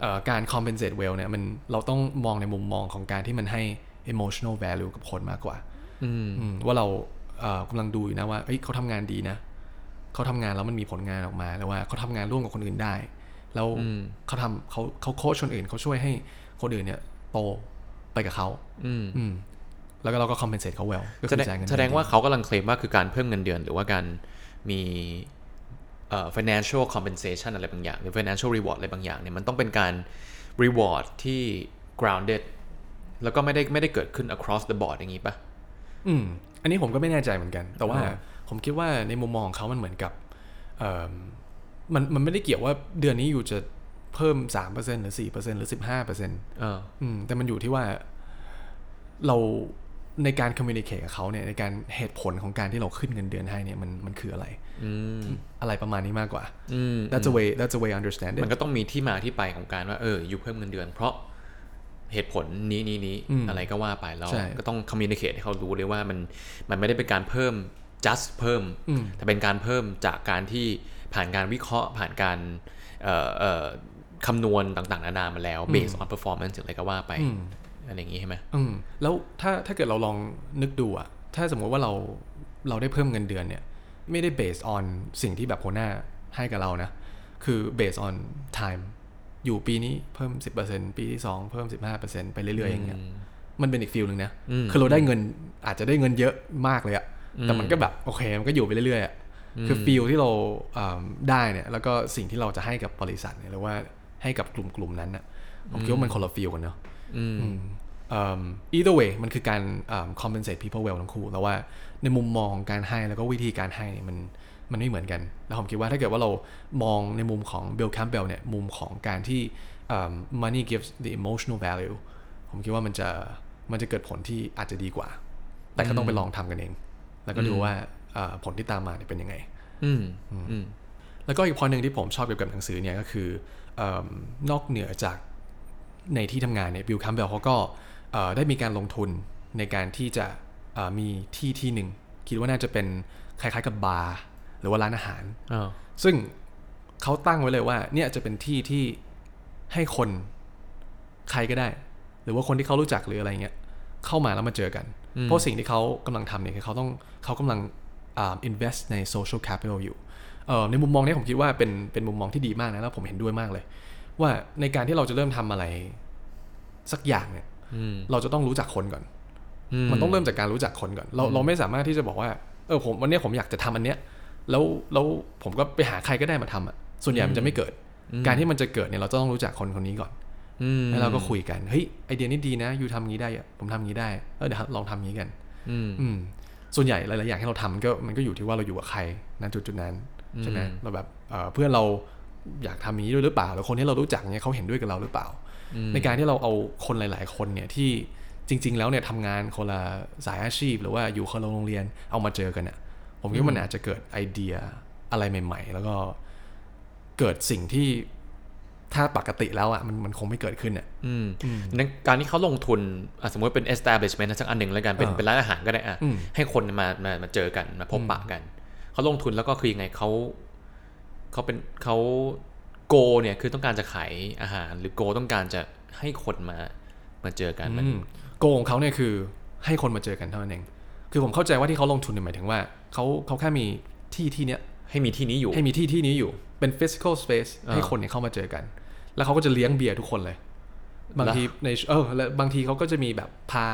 เอ่อการ compensate well เนี่ยมันเราต้องมองในมุมมองของการที่มันให้ emotional value กับคนมากกว่าอืมอืมว่าเราเอ่อกำลังดูอยู่นะว่าเอ้ยเขาทำงานดีนะ เขาทำงานแล้วมันมีผลงานออกมาแล้วว่าเขาทำงานร่วมกับคนอื่นได้แล้วอืมเขาทำเขาเขาโค้ชคนอื่นเขาช่วยให้คนอื่นเนี่ยโตไปกับเขาอืมอืมแล้วก็เราก็ compensate เขา well ก็แสคือดงจ่ายเงินแสดงว่าเขากำลังเคลมว่าคือการเพิ่มเงินเดือน หรือว่าการมีเอ่อ financial compensation อะไรบางอย่าง หรือ financial reward อะไรบางอย่างเนี่ยมันต้องเป็นการ reward ที่ grounded แล้วก็ไม่ได้ไม่ได้เกิดขึ้น across the board อย่างนี้ปะอืม อันนี้ผมก็ไม่แน่ใจเหมือนกัน แต่ว่าอ่า ผมคิดว่าในมุมมองของเขามันเหมือนกับเอ่อมันมันไม่ได้เกี่ยวว่าเดือนนี้อยู่จะเพิ่ม 3%หรือ 4%หรือ 15%เอออืมแต่มันอยู่ที่ว่าเราในการ communicate กับเขาเนี่ยในการเหตุผลของการที่เราขึ้นเงินเดือนให้เนี่ยมันมันคืออะไรอืมอะไรประมาณนี้มากกว่าอืม that's a way that's a way I understand it มันก็ต้องมีที่มาที่ไปของการว่าเอออยู่เพิ่มเงินเดือน เพราะเหตุผลนี้นี้นี้อืมอะไรก็ว่าไปแล้วใช่ก็ต้อง communicate ให้เขารู้เลยว่ามันมันไม่ได้เป็นการเพิ่ม just เพิ่มอืมแต่เป็นการเพิ่มจากการที่ผ่านการวิเคราะห์ผ่านการเอ่อเอ่อคำนวณต่างๆ นานามาแล้ว based on performance อะไรก็ว่าไปอืมอะไรอย่างนี้ใช่ไหมอืมแล้วถ้าถ้าเกิดเราลองนึกดูอะถ้าสมมติว่าเราเราได้เพิ่มเงินเดือนเนี่ย ไม่ได้ based on สิ่งที่แบบหัวหน้าให้กับเรานะ คือ based on time อยู่ปีนี้เพิ่ม 10%ปีที่ 2 เพิ่ม 15%ไปเรื่อยๆอย่างเงี้ยมันเป็นอีก feel หนึ่งนะอืมคือเราได้เงินอาจจะได้เงินเยอะมากเลยอะ แต่มันก็แบบโอเคมันก็อยู่ไปเรื่อยๆอะคือ feel ที่เราอ่าได้เนี่ยแล้วก็สิ่งที่เราจะให้กับบริษัทเนี่ยหรือว่าให้กับกลุ่มกลุ่มๆนั้นน่ะผมคิดว่ามันคนละ feel กันเนาะอืมอืมอืม either way มันคือการอ่า compensate people well ทั้งคู่แต่ว่าในมุมมองของการให้แล้วก็วิธีการให้เนี่ยมันมันไม่เหมือนกัน แล้วผมคิดว่าถ้าเกิดว่าเรามองในมุมของ Bill Campbell เนี่ยมุมของการที่อ่า money gives the emotional value ผมคิดว่ามันจะมันจะเกิดผลที่อาจจะดีกว่า แต่ก็ต้องไปลองทำกันเอง แล้วก็ดูว่าอ่าผลที่ตามมาเนี่ยเป็นยังไง อืมอืมแล้วก็อีกพอหนึ่งที่ผมชอบเกี่ยวกับหนังสือเนี่ยก็คือเออนอกเหนือจากในที่ทำงานเนี่ยบิลคัมเบลเขาก็เอ่อได้มีการลงทุนในการที่จะอ่ามีที่ที่หนึ่งคิดว่าน่าจะเป็นคล้ายๆกับบาร์หรือว่าร้านอาหารเออซึ่งเขาตั้งไว้เลยว่า เนี่ยจะเป็นที่ที่ให้คนใครก็ได้ หรือว่าคนที่เขารู้จักหรืออะไรเงี้ยเข้ามาแล้วมาเจอกัน เพราะสิ่งที่เขากำลังทำเนี่ยคือเขาต้องเขากำลังอ่า invest ใน social capital อยู่เอ่อในมุมมองเนี้ผมคิดว่าเป็นเป็นมุมมองที่ดีมากนะแล้วผมเห็นด้วยมากเลย ว่าในการที่เราจะเริ่มทำอะไร สักอย่างเนี่ยอืมเราจะต้องรู้จักคนก่อนอืมันต้องเริ่มจากการรู้จักคนก่อน เราเราไม่สามารถที่จะบอกว่า เออผมวันเนี้ยผมอยากจะทำอันเนี้ย แล้วแล้วผมก็ไปหาใครก็ได้มาทำอะส่วนใหญ่มันจะไม่เกิด การที่มันจะเกิดเนี่ยเราต้องรู้จักคนคนนี้ก่อนอืม แล้วเราก็คุยกันเฮ้ยไอเดียนี้ดีนะยูทำงี้ได้อะผมทำงี้ได้เออเดี๋ยวลองทำงี้กันอืมอืมส่วนใหญ่หลายๆอย่างที่เราทำมันก็มันก็อยู่ที่ว่าเราอยู่กับใครณจุดจุดๆนั้นใช่ไหมอืมเราแบบเอ่อเพื่อนเราอยากทำอย่างนี้ด้วยหรือเปล่าแล้วคนที่เรารู้จักเนี่ยเขาเห็นด้วยกับเราหรือเปล่า ในการที่เราเอาคนหลาย ๆ คนเนี่ยที่จริง ๆ แล้วเนี่ยทำงานคนละสายอาชีพ หรือว่าอยู่คนละโรงเรียนเอามาเจอกันเนี่ยผมคิดว่ามันอาจจะเกิดไอเดียอะไรใหม่ ๆ แล้วก็เกิดสิ่งที่ ถ้าปกติแล้วอะมันมันคงไม่เกิดขึ้นอะอืมนั้นการที่เขาลงทุนอะสมมติเป็น establishment สักอันหนึ่งแล้วกันเป็นอ่าเป็นร้านอาหารก็ได้อะอืมให้คนมามามาเจอกันมาพบปะกัน เขาลงทุนแล้วก็คือยังไงเขาเขาเป็นเขาโกเนี่ยคือต้องการจะขายอาหาร หรือโกต้องการจะให้คนมามาเจอกันมันอืมโกของเขาเนี่ยคือให้คนมาเจอกันเท่านั้นเองคือผมเข้าใจว่าที่เขาลงทุนเนี่ยหมายถึงว่าเขาเขาแค่มีที่ที่เนี้ยให้มีที่นี้อยู่ให้มีที่ที่นี้อยู่เป็น physical space อ่าให้คนเนี่ยเข้ามาเจอกัน แล้วเขาก็จะเลี้ยงเบียร์ทุกคนเลย บางทีในเออแล้วบางทีเขาก็จะมีแบบพา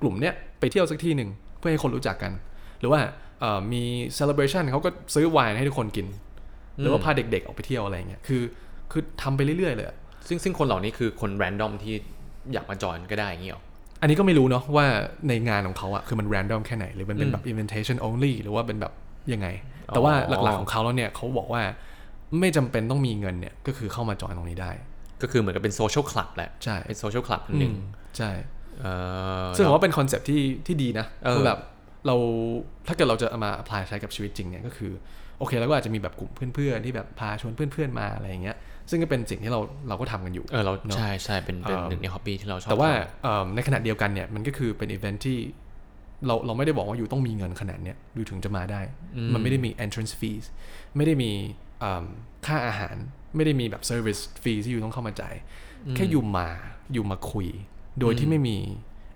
กลุ่มเนี้ยไปเที่ยวสักที่หนึ่งเพื่อให้คนรู้จักกัน หรือว่าเอ่อมี celebration เขาก็ซื้อไวน์ให้ทุกคนกิน หรือว่าพาเด็กๆออกไปเที่ยวอะไรเงี้ยคือคือทำไปเรื่อยๆเลยอะซึ่งซึ่งคนเหล่านี้คือคน random ที่อยากมาจอยก็ได้อย่างนี้หรออันนี้ก็ไม่รู้เนาะว่าในงานของเขาอะคือมัน random แค่ไหน หรือมันเป็นแบบ invitation only หรือว่าเป็นแบบยังไง แต่ว่าอ๋อหลักๆของเขาแล้วเนี่ยเขาบอกว่าไม่จำเป็นต้องมีเงินเนี่ยก็คือเข้ามาจอยตรงนี้ได้ ก็คือเหมือนกับเป็น social club แหละใช่เป็น social club อันหนึ่งอืมใช่เออซึ่งผมว่าเป็นคอนเซปต์ที่ที่ดีนะเออคือแบบเราถ้าเกิดเราจะเอามา apply ใช้กับชีวิตจริงเนี่ยก็คือโอเคแล้วก็อาจจะมีแบบกลุ่มเพื่อนๆที่แบบพาชวนเพื่อนๆมาอะไรอย่างเงี้ยซึ่งก็เป็นสิ่งที่เราเราก็ทำกันอยู่เออเราเนอะใช่ใช่เป็นเป็นเอ่อหนึ่งใน hobby ที่เราชอบแต่ว่าทเอิ่มในขณะเดียวกันเนี่ยมันก็คือเป็นอีเวนท์ที่เราเราไม่ได้บอกว่าอยู่ต้องมีเงินขนาดเนี้ยอยู่ถึงจะมาได้ มันไม่ได้มี entrance fees ไม่ได้มีเอิ่มค่าอาหาร ไม่ได้มีแบบ service fee ที่อยู่ต้องเข้ามาจ่ายแค่อยู่มาอยู่มาคุย โดยที่ไม่มี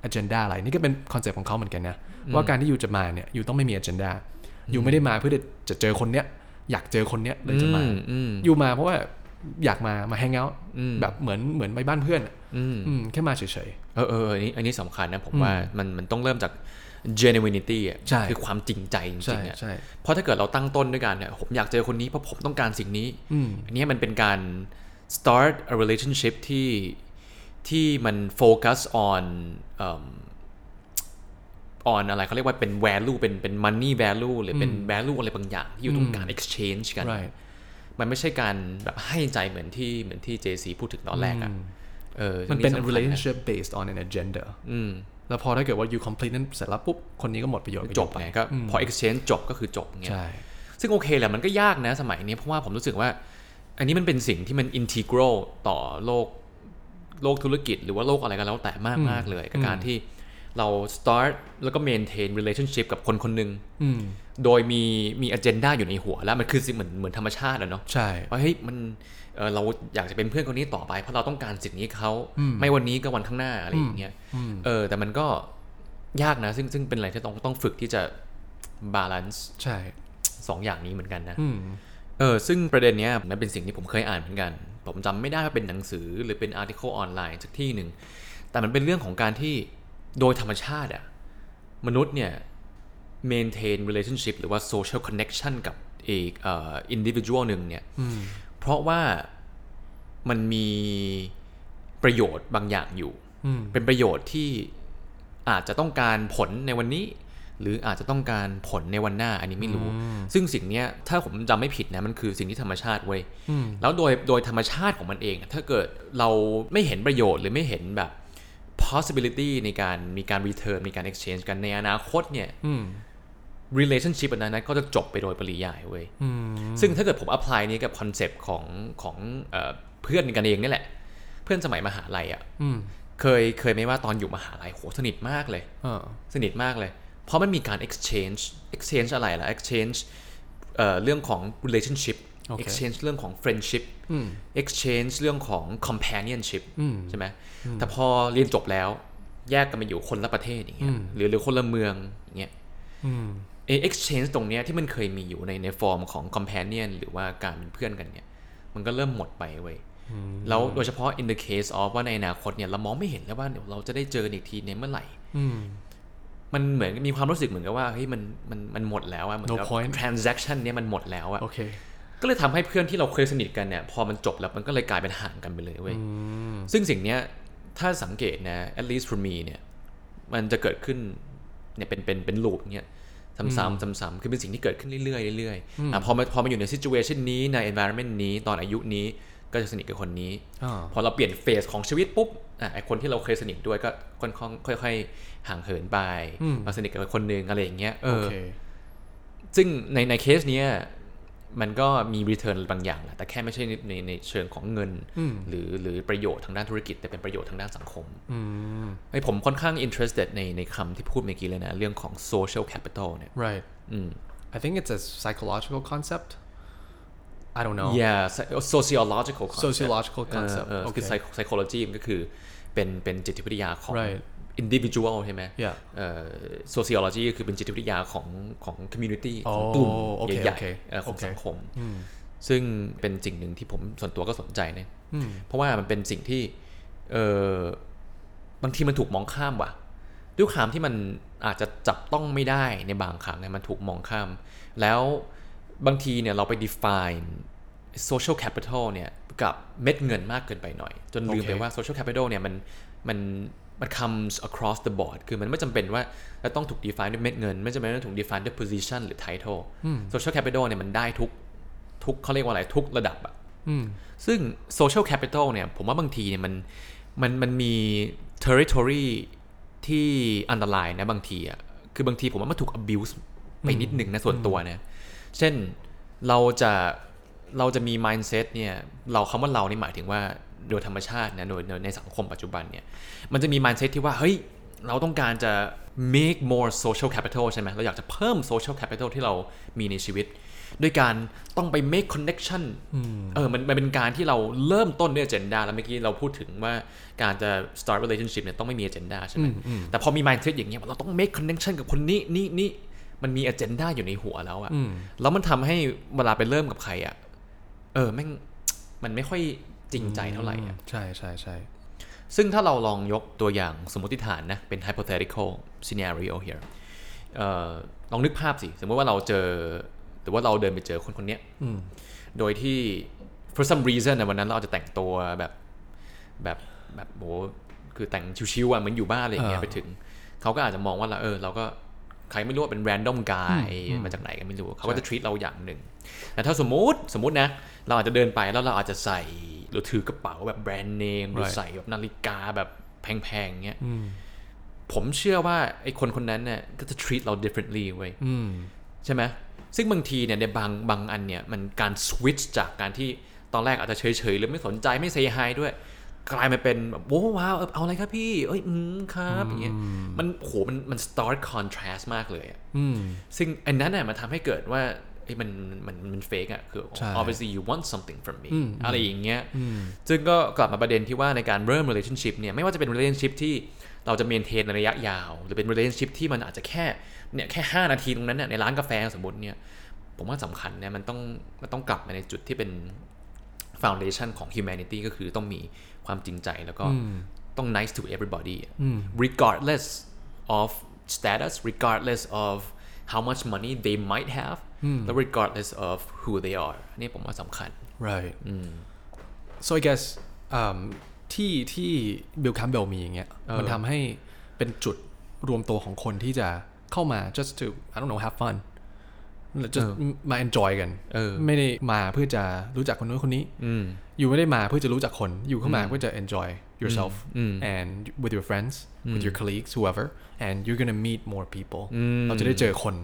agenda อะไรนี่ก็เป็นคอนเซปต์ของเขาเหมือนกันนะว่าการที่อยู่จะมาเนี่ยอยู่ต้องไม่มี agenda อยู่ไม่ได้มาเพื่อจะเจอคนเนี้ยอยากเจอคนเนี้ยเลยจะมาอืมอืมอยู่มาเพราะว่าอยากมามาแฮงเอาท์อืมแบบเหมือนเหมือนไปบ้านเพื่อนอะอืมอืมแค่มาเฉยเออเออเอออันนี้อันนี้สำคัญนะผมว่ามันมันต้องเริ่มจาก genuinity อะใช่คือความจริงใจจๆใช่ริงๆอะใช่เพราะถ้าเกิดเราตั้งต้นด้วยกันเนี่ยผมอยากเจอคนนี้เพราะผมต้องการสิ่งนี้อืมอันนี้มันเป็นการ start a relationship ที่ที่มันโฟกัส on เอิ่ม on อะไรเขาเรียกว่าเป็น value เป็นเป็น money value หรือเป็น value อะไรบางอย่างที่อยู่ตรงการ exchange กัน right มันไม่ใช่การแบบให้ใจเหมือนที่เหมือนที่ JC พูดถึงตอนแรกอะเออมันเป็นสำคัญะ relationship based on an agenda อืม แล้วพอถ้าเกิดว่า you complete นั้นเสร็จแล้วปุ๊บ คนนี้ก็หมดประโยชน์จบไงก็พอ exchange จบก็คือจบเงี้ยใช่ซึ่งโอเคแหละมันก็ยากนะสมัยนี้เพราะว่าผมรู้สึกว่า อันนี้มันเป็นสิ่งที่มัน integral ต่อโลกโลกธุรกิจ หรือว่าโลกอะไรก็แล้วแต่มากมากๆเลยกับการที่เรา start แล้วก็ maintain relationship กับคนคนหนึ่งอืมโดยมีมี agenda อยู่ในหัวแล้วมันคือสิ่งเหมือนเหมือนธรรมชาติอะเนาะใช่ว่าเฮ้ยมัน เออเราอยากจะเป็นเพื่อนคนนี้ต่อไป เพราะเราต้องการสิ่งนี้เขาไม่วันนี้ก็วันข้างหน้าอะไรอย่างเงี้ยเออ แต่มันก็ยากนะ ซึ่งซึ่งเป็นอะไรที่ต้องต้องฝึกที่จะ balance ใช่สองอย่างนี้เหมือนกันนะอืมเออซึ่งประเด็นเนี้ยมันเป็นสิ่งที่ผมเคยอ่านเหมือนกัน ผมจำไม่ได้ว่าเป็นหนังสือหรือเป็นอาร์ติเคิลออนไลน์สักที่หนึ่งแต่มันเป็นเรื่องของการที่โดยธรรมชาติอะมนุษย์เนี่ย maintain relationship หรือว่า social connection กับอีกเอ่อ individual หนึ่งเนี่ย เพราะว่ามันมีประโยชน์บางอย่างอยู่อืมเป็นประโยชน์ที่อาจจะต้องการผลในวันนี้ หรืออาจจะต้องการผลในวันหน้าอันนี้ไม่รู้ ซึ่งสิ่งเนี้ยถ้าผมจำไม่ผิดนะมันคือสิ่งที่ธรรมชาติเว้ยอืมแล้วโดยโดยธรรมชาติของมันเองอะถ้าเกิดเราไม่เห็นประโยชน์หรือไม่เห็นแบบ possibility ในการมีการ return มีการ exchange กันในอนาคตเนี่ยอืม relationship อันนั้นนะก็จะจบไปโดยปริยายเว้ยอืมซึ่งถ้าเกิดผม apply นี้กับคอนเซปต์ของของเอ่อเพื่อนกันเองนี่แหละ เพื่อนสมัยมหาลัยอะ่ะอืมเคยเคยไหมว่าตอนอยู่มหาลัยโหสนิทมากเลยเออสนิทมากเลยพเพราะมันมีการ exchange exchange อะไรล่ะ exchange เอ่อเรื่องของ relationship โอเค exchange เรื่องของ friendship exchange เรื่องของ companionship ใช่ไหมแต่พอเรียนจบแล้ว แยกกันมาอยู่คนละประเทศอย่างเงี้ยหรือหรือคนละเมืองอย่างเงี้ย เอ exchange ตรงเนี้ยที่มันเคยมีอยู่ในในฟอร์มของ companion หรือว่าการเป็นเพื่อนกันเนี่ย มันก็เริ่มหมดไปเว้ยแล้วโดยเฉพาะ in the case of ว่าในอนาคตเนี่ยเรามองไม่เห็นแล้วว่าเดี๋ยวเราจะได้เจอกันอีกทีในเมื่อไหร่มันเหมือนมีความรู้สึกเหมือนกับว่าเฮ้ยมันมันมันหมดแล้วอะเหมือนกับ No point transaction เนี่ยมันหมดแล้วอะโอเคก็เลยทำให้เพื่อนที่เราเคยสนิทกันเนี่ยพอมันจบแล้วมันก็เลยกลายเป็นห่างกันไปเลยเว้ยซึ่งสิ่งเนี้ยถ้าสังเกตนะ at least for me เนี่ยมันจะเกิดขึ้นเนี่ยเป็นเป็นเป็นลูปเนี่ย ซ้ำๆซ้ำๆคือเป็นสิ่งที่เกิดขึ้นเรื่อยๆเรื่อยๆอะพอมาพอมาอยู่ใน situation นี้ใน environment นี้ตอนอายุนี้ก็จะสนิทกับคนนี้อ่าพอเราเปลี่ยนเฟสของชีวิตปุ๊บอะไอคนที่เราเคยสนิทด้วยก็ค่อนข้างค่อย ๆ ห่างเหินไปมาสนิทกับคนหนึ่งอะไรอย่างเงี้ยเอโออเคซึ่งในในเคสเนี้ย มันก็มี return บางอย่างแหละแต่แค่ไม่ใช่ในในในเชิงของเงิน หรือหรือประโยชน์ทางด้านธุรกิจ แต่เป็นประโยชน์ทางด้านสังคมไอผมค่อนข้าง interested ในในคำที่พูดเมื่อกี้เลยนะ เรื่องของ social capital เนี่ย right I think it's a psychological concept I don't know yeah sociological concept sociological เออ concept เออโอเคคือ psych- psychology มันก็คือเป็นเป็นจิตวิทยาของ Right individual ใช่ไหม Yeah เอ่อ sociology ก็คือเป็นจิตวิทยาของของ community อ๋อของกลุ่มโอเคใหญ่โอเคๆเอ่อของโอเคสังคม ซึ่งเป็นสิ่งหนึ่งที่ผมส่วนตัวก็สนใจนะเพราะว่ามันเป็นสิ่งที่เออบางทีมันถูกมองข้ามว่ะด้วยความที่มันอาจจะจับต้องไม่ได้ในบางครั้งเนี่ยมันถูกมองข้าม แล้วบางทีเนี่ยเราไป define social capital เนี่ยกับเม็ดเงินมากเกินไปหน่อย จนลืมไปโอเคว่า social capital เนี่ยมันมัน มัน comes across the board คือมันไม่จำเป็นว่าจะต้องถูก define ด้วยเม็ดเงิน ไม่จำเป็นต้องถูก define ด้วย position หรือ title social capital เนี่ยมันได้ทุกทุกเขาเรียกว่าอะไรทุกระดับอะซึ่ง social capital เนี่ยผมว่าบางทีเนี่ยมันมันมันมี territory ที่อันตรายนะบางทีอะคือบางทีผมว่ามันถูก abuse ไปนิดหนึ่งนะส่วนตัวนะเช่นเราจะเราจะมี mindset เนี่ยเราคำว่าเรานี่หมายถึงว่า โดยธรรมชาตินะโดยโดยในสังคมปัจจุบันเนี่ยมันจะมี mindset ที่ว่าเฮ้ยเราต้องการจะ make more social capital ใช่ไหมเราอยากจะเพิ่ม social capital ที่เรามีในชีวิต ด้วยการต้องไป make connection เออมันมันเป็นการที่เราเริ่มต้นด้วย agenda แล้วเมื่อกี้เราพูดถึงว่าการจะ start relationship เนี่ยต้องไม่มี agenda ใช่ไหมแต่พอมี mindset อย่างเงี้ยเราต้อง make connection กับคนนี้นี่นี่มันมี agenda อยู่ในหัวแล้วอะแล้วมันทำให้เวลาไปเริ่มกับใครอะเออแม่งมันไม่ค่อย จริงใจเท่าไหร่อะใช่ใช่ใช่ซึ่งถ้าเราลองยกตัวอย่างสมมติฐานนะเป็น hypothetical scenario here เอ่อลองนึกภาพสิ สมมติว่าเราเจอหรือว่าเราเดินไปเจอคนคนเนี้ยโดยที่ for some reason ในวันนั้นเราอาจจะแต่งตัวแบบแบบแบบโหคือแต่งชิวๆอะเหมือนอยู่บ้านอะไรอย่างเงี้ยอ่าไปถึง เขาก็อาจจะมองว่าเราเออเราก็ใครไม่รู้ว่าเป็น random guy มาจากไหนกันไม่รู้ เขาก็จะ treat เราอย่างหนึ่งแต่ถ้าสมมติสมมตินะ เราอาจจะเดินไปแล้วเราอาจจะใส่ หรือถือกระเป๋าแบบแบรนด์เนมหรือ Right ใส่แบบนาฬิกาแบบแพงๆเงี้ยผมเชื่อว่าไอ้คนคนนั้นเนี่ยก็จะ treat เรา differently เว้ยอืมใช่ไหมซึ่งบางทีเนี่ยในบางบางอันเนี่ยมันการ switch จากการที่ตอนแรกอาจจะเฉยๆหรือไม่สนใจไม่ say hi ด้วย กลายมาเป็นแบบโอ้ว้าวเออเอาอะไรครับพี่ เอ้ยอืมครับอย่างเงี้ยมันโหมันมัน stark contrast มากเลยอะอืมซึ่งอันนั้นน่ะมันทำให้เกิดว่าไอ้ย มันมันมันเฟกอะคือใช่ obviously you want something from me อะไรอย่างเงี้ยซึ่งก็กลับมาประเด็นที่ว่าในการเริ่ม relationship เนี่ยไม่ว่าจะเป็น relationship ที่เราจะ maintain ในระยะยาว หรือเป็น relationship ที่มันอาจจะแค่เนี่ยแค่ 5 นาทีตรงนั้นเนี่ยในร้านกาแฟสมมติเนี่ยผมว่าสำคัญเนี่ยมันต้องมันต้องกลับมาในจุดที่เป็น foundation ของ humanity ก็คือต้องมีความจริงใจแล้วก็ต้อง nice to everybody อะ regardless of status regardless of how much money they might have และ regardless of who they are อันนี่ผมว่าสำคัญ right so I guess um, ที่ที่บิลคัมเบลมีอย่างเงี้ยมันทำให้เป็นจุดรวมตัวของคนที่จะเข้ามา just to I don't know have fun จะมา enjoy กันเออไม่ได้มาเพื่อจะรู้จักคนนู้นคนนี้อยู่ไม่ได้มาเพื่อจะรู้จักคน อยู่เข้ามาเพื่อจะ enjoy yourself and with your friends with your colleagues whoever and you're gonna meet more people เราจะได้เจอคน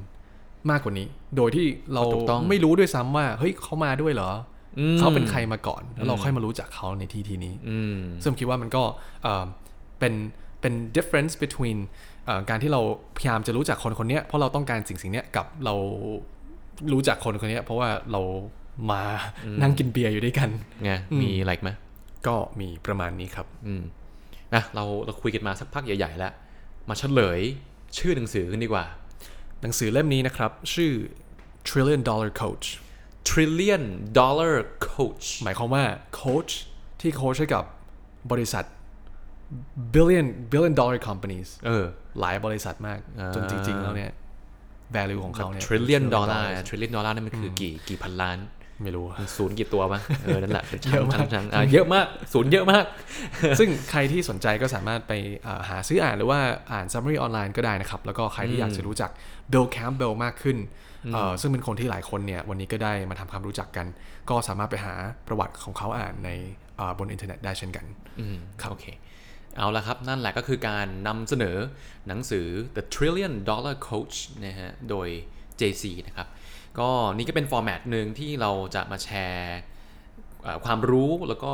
มากกว่านี้ โดยที่เราถูกต้องไม่รู้ด้วยซ้ำว่าเฮ้ยเขามาด้วยเหรออเขาเป็นใครมาก่อน แล้วเราค่อยมารู้จักเขาในที่ที่นี้ซึ่งผมคิดว่ามันก็เอ่อเป็นเป็น difference between เอ่อการที่เราพยายามจะรู้จักคนคนเนี้ยเพราะเราต้องการสิ่งสิ่งเนี้ยกับเรารู้จักคนคนเนี้ยเพราะว่าเรามานั่งกินเบียร์อยู่ด้วยกันไงมีอะไรอีกไหมก็มีประมาณนี้ครับ อืมนะเราเราคุยกันมาสักพักใหญ่ ๆ แล้ว มาเฉลยชื่อหนังสือกันดีกว่า หนังสือเล่มนี้นะครับ ชื่อ Trillion Dollar Coach Trillion Dollar Coach หมายความว่าโค้ชที่โค้ชให้กับบริษัท billion billion dollar companies เออหลายบริษัทมากอ่าจนจริง ๆ แล้วเนี่ย value ของเขาเนี่ย Trillion Dollar Trillion Dollar นั่นมันคือกี่กี่พันล้าน ไม่รู้มันศูนย์กี่ตัวปะเออ นั่นแหละเป็นเยอะมากชั้นๆอะเยอะมากศูนย์เยอะมาก ซึ่งใครที่สนใจก็สามารถไปอ่าหาซื้ออ่านหรือว่าอ่าน summary ออนไลน์ก็ได้นะครับ แล้วก็ใครที่อยากจะรู้จัก Bill Campbell มากขึ้นเอ่อซึ่งเป็นคนที่หลายคนเนี่ยวันนี้ก็ได้มาทำความรู้จักกัน ก็สามารถไปหาประวัติของเขาอ่านในอ่าบนอินเทอร์เน็ตได้เช่นกันอืมโอเคเอาละครับ นั่นแหละก็คือการนำเสนอหนังสือ The Trillion Dollar Coach นะฮะ โดย JC นะครับ ก็นี่ก็เป็น format หนึ่งที่เราจะมาแชร์เอ่อความรู้แล้วก็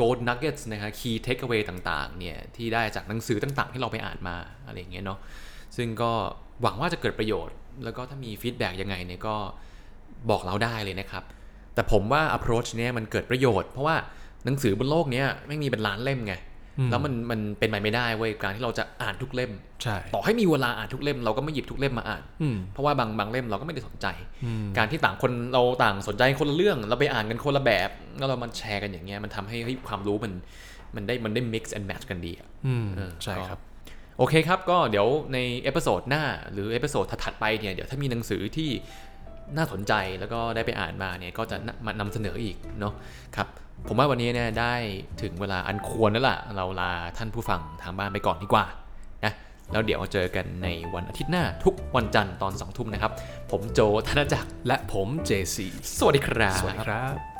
gold nuggets นะฮะ key takeaway ต่างๆ เนี่ย ที่ได้จากหนังสือต่างๆ ที่เราไปอ่านมา อะไรอย่างเงี้ยเนาะ ซึ่งก็ หวังว่าจะเกิดประโยชน์ แล้วก็ถ้ามีฟีดแบ็กยังไงเนี่ยก็บอกเราได้เลยนะครับ แต่ผมว่า approach เนี้ยมันเกิดประโยชน์ เพราะว่าหนังสือบนโลกเนี้ยไม่มีเป็นล้านเล่มไง แล้วมันมันเป็นไปไม่ได้เว้ยการที่เราจะอ่านทุกเล่มใช่ต่อให้มีเวลาอ่านทุกเล่ม เราก็ไม่หยิบทุกเล่มมาอ่านอืมเพราะว่าบางบางเล่มเราก็ไม่ได้สนใจ การที่ต่างคนเราต่างสนใจคนละเรื่อง เราไปอ่านกันคนละแบบ แล้วเรามันแชร์กันอย่างเงี้ยมันทำให้เฮ้ยความรู้มันมันได้มันได้ mix and match กันดีอะอืมเออใช่ครับ โอเคครับ ก็เดี๋ยวใน episode หน้าหรือ episode ถัดไปเนี่ย เดี๋ยวถ้ามีหนังสือที่น่าสนใจแล้วก็ได้ไปอ่านมาเนี่ย ก็จะมานำเสนออีกเนาะครับ ผมว่าวันนี้เนี่ยได้ถึงเวลาอันควรแล้วล่ะ เราลาท่านผู้ฟังทางบ้านไปก่อนดีกว่านะแล้วเดี๋ยวเจอกันในวันอาทิตย์หน้าทุกวันจันทร์ตอน2ทุ่มนะครับ ผมโจธนจักรและผม JC สวัสดีครับ สวัสดีครับ